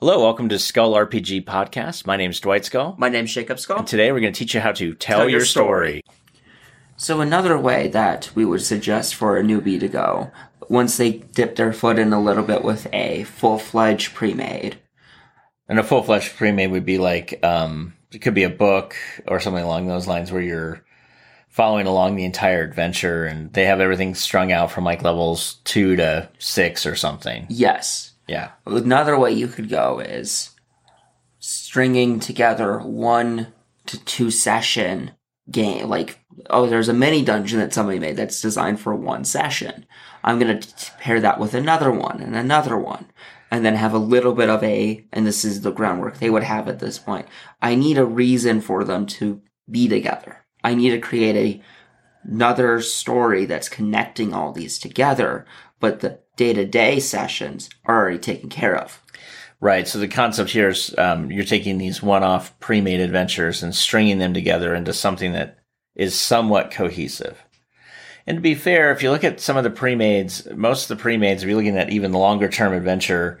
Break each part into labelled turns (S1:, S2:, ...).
S1: Hello, welcome to Skull RPG Podcast. My name is Dwight Skull.
S2: My name's Jacob Skull.
S1: And today we're going to teach you how to tell,
S2: Tell
S1: your,
S2: your
S1: story.
S2: So another way that we would suggest for a newbie to go, once they dip their foot in a little bit with a full-fledged pre-made,
S1: And a full fledged pre made would be like, um, it could be a book or something along those lines where you're following along the entire adventure and they have everything strung out from like levels two to six or something.
S2: yes.
S1: Yeah.
S2: Another way you could go is stringing together one to two session game. Like, oh, there's a mini dungeon that somebody made that's designed for one session. I'm going to pair that with another one and another one. And then have a little bit of a, and this is the groundwork they would have at this point. I need a reason for them to be together. I need to create a, another story that's connecting all these together, but the day to day sessions are already taken care of.
S1: Right. So the concept here is um, you're taking these one off pre made adventures and stringing them together into something that is somewhat cohesive. And to be fair, if you look at some of the pre mades, most of the pre mades, if you're looking at even the longer term adventure,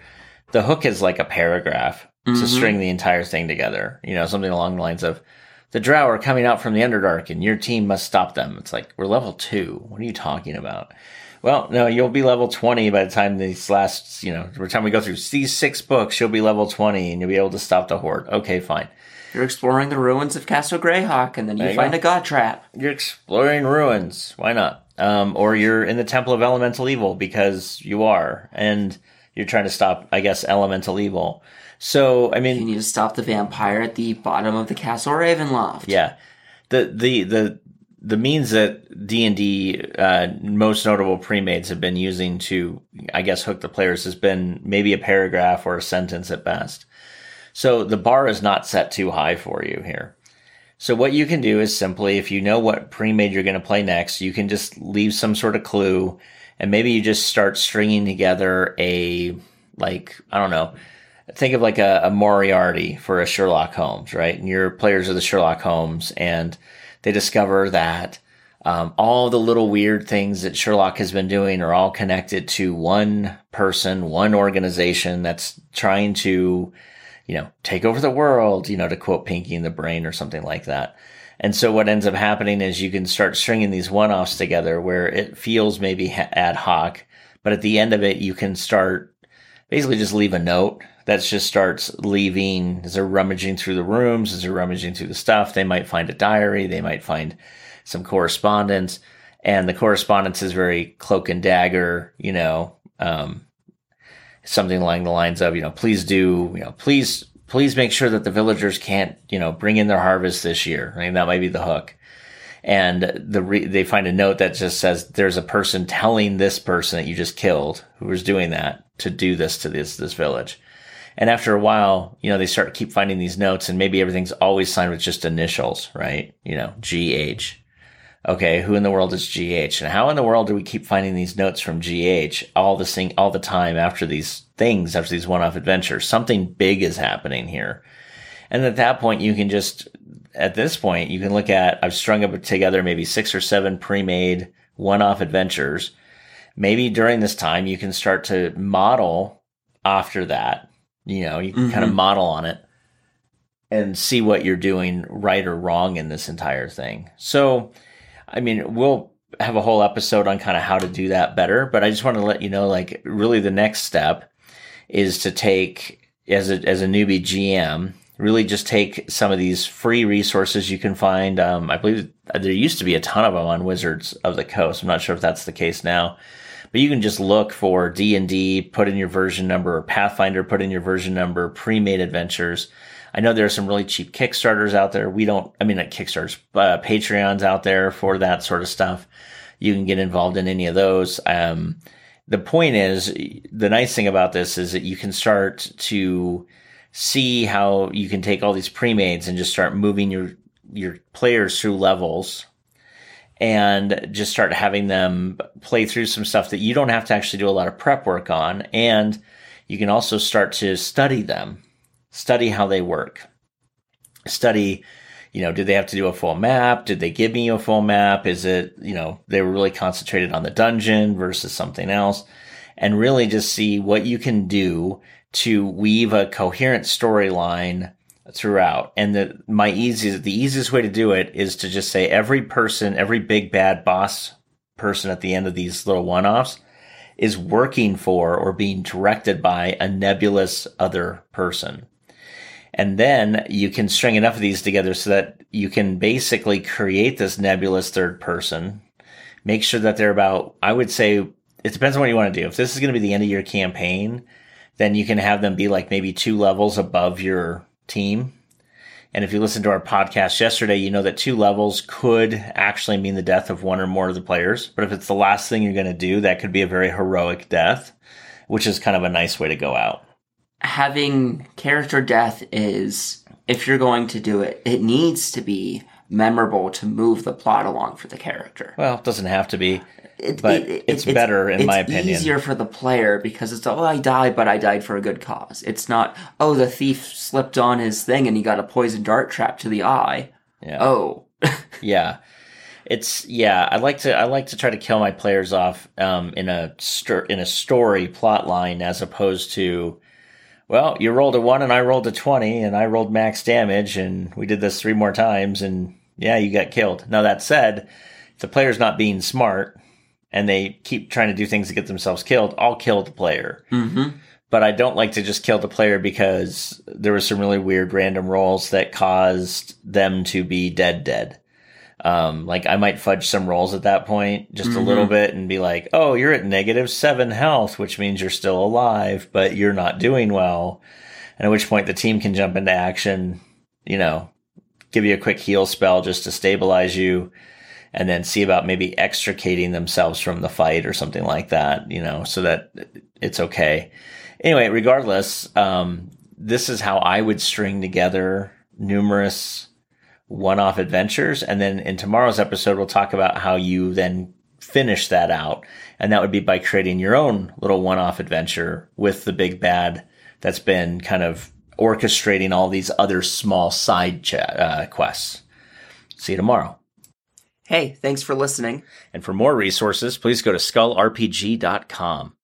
S1: the hook is like a paragraph to
S2: Mhm.
S1: string the entire thing together. You know, something along the lines of the drow are coming out from the Underdark and your team must stop them. It's like, we're level two. What are you talking about? Well, no, you'll be level 20 by the time these last, you know, by the time we go through these six books, you'll be level 20 and you'll be able to stop the horde. Okay, fine.
S2: You're exploring the ruins of Castle Greyhawk, and then you,
S1: you
S2: find
S1: go.
S2: a god trap.
S1: You're exploring ruins. Why not? Um, or you're in the Temple of Elemental Evil because you are, and you're trying to stop, I guess, elemental evil. So, I mean, You
S2: need to stop the vampire at the bottom of the Castle Ravenloft.
S1: yeah, the the the the means that D and D uh, most notable pre-mades have been using to, I guess, hook the players has been maybe a paragraph or a sentence at best. So the bar is not set too high for you here. So what you can do is simply, if you know what pre-made you're going to play next, you can just leave some sort of clue, and maybe you just start stringing together a like I don't know. Think of like a, a Moriarty for a Sherlock Holmes, right? And your players are the Sherlock Holmes, and they discover that um, all the little weird things that Sherlock has been doing are all connected to one person, one organization that's trying to, you know, take over the world, you know, to quote Pinky in the Brain or something like that. And so what ends up happening is you can start stringing these one-offs together where it feels maybe ad hoc, but at the end of it, you can start basically just leave a note that just starts leaving as they're rummaging through the rooms, as they're rummaging through the stuff. They might find a diary, they might find some correspondence, and the correspondence is very cloak and dagger, you know, um, something along the lines of, you know, please do, you know, please, please make sure that the villagers can't, you know, bring in their harvest this year. I mean, that might be the hook. And the re- they find a note that just says there's a person telling this person that you just killed who was doing that to do this to this this village. And after a while, you know, they start to keep finding these notes and maybe everything's always signed with just initials, right? You know, GH. Okay, who in the world is GH? And how in the world do we keep finding these notes from GH all the sing- all the time after these things, after these one-off adventures? Something big is happening here. And at that point, you can just, at this point, you can look at, I've strung up together maybe six or seven pre-made one-off adventures. Maybe during this time, you can start to model after that. You know, you can kind of
S2: mm-hmm.
S1: model on it and see what you're doing right or wrong in this entire thing. So, I mean, we'll have a whole episode on kind of how to do that better, but I just want to let you know, like, really the next step is to take as a, as a newbie GM, really just take some of these free resources you can find. Um, I believe there used to be a ton of them on Wizards of the Coast. I'm not sure if that's the case now, but you can just look for D and D, put in your version number, or Pathfinder, put in your version number, pre-made adventures. I know there are some really cheap Kickstarters out there. We don't, I mean, not Kickstarters, uh, Patreons out there for that sort of stuff. You can get involved in any of those. Um, the point is, the nice thing about this is that you can start to see how you can take all these pre-mades and just start moving your your players through levels and just start having them play through some stuff that you don't have to actually do a lot of prep work on and you can also start to study them study how they work study you know did they have to do a full map did they give me a full map is it you know they were really concentrated on the dungeon versus something else and really just see what you can do to weave a coherent storyline throughout. And the my easiest the easiest way to do it is to just say every person, every big bad boss person at the end of these little one-offs is working for or being directed by a nebulous other person. And then you can string enough of these together so that you can basically create this nebulous third person. Make sure that they're about, I would say, it depends on what you want to do. If this is going to be the end of your campaign, then you can have them be like maybe two levels above your team. And if you listened to our podcast yesterday, you know that two levels could actually mean the death of one or more of the players. But if it's the last thing you're going to do, that could be a very heroic death, which is kind of a nice way to go out.
S2: Having character death is, if you're going to do it, it needs to be memorable to move the plot along for the character.
S1: Well, it doesn't have to be. It, but it, it, it's better in my opinion.
S2: It's easier for the player because it's oh I died, but I died for a good cause. It's not oh the thief slipped on his thing and he got a poison dart trap to the eye. Yeah. Oh.
S1: yeah. It's yeah. I like to I like to try to kill my players off um, in a in a story plot line as opposed to well you rolled a one and I rolled a twenty and I rolled max damage and we did this three more times and yeah you got killed. Now that said, if the player's not being smart and they keep trying to do things to get themselves killed, I'll kill the player.
S2: Mm-hmm.
S1: But I don't like to just kill the player because there were some really weird random rolls that caused them to be dead, dead. Um, like I might fudge some rolls at that point just mm-hmm. a little bit and be like, oh, you're at negative seven health, which means you're still alive, but you're not doing well. And at which point the team can jump into action, you know, give you a quick heal spell just to stabilize you and then see about maybe extricating themselves from the fight or something like that, you know, so that it's okay. Anyway, regardless, um, this is how I would string together numerous one off adventures. And then in tomorrow's episode, we'll talk about how you then finish that out. And that would be by creating your own little one off adventure with the big bad that's been kind of orchestrating all these other small side ch- uh, quests. See you tomorrow.
S2: Hey, thanks for listening.
S1: And for more resources, please go to skullrpg.com.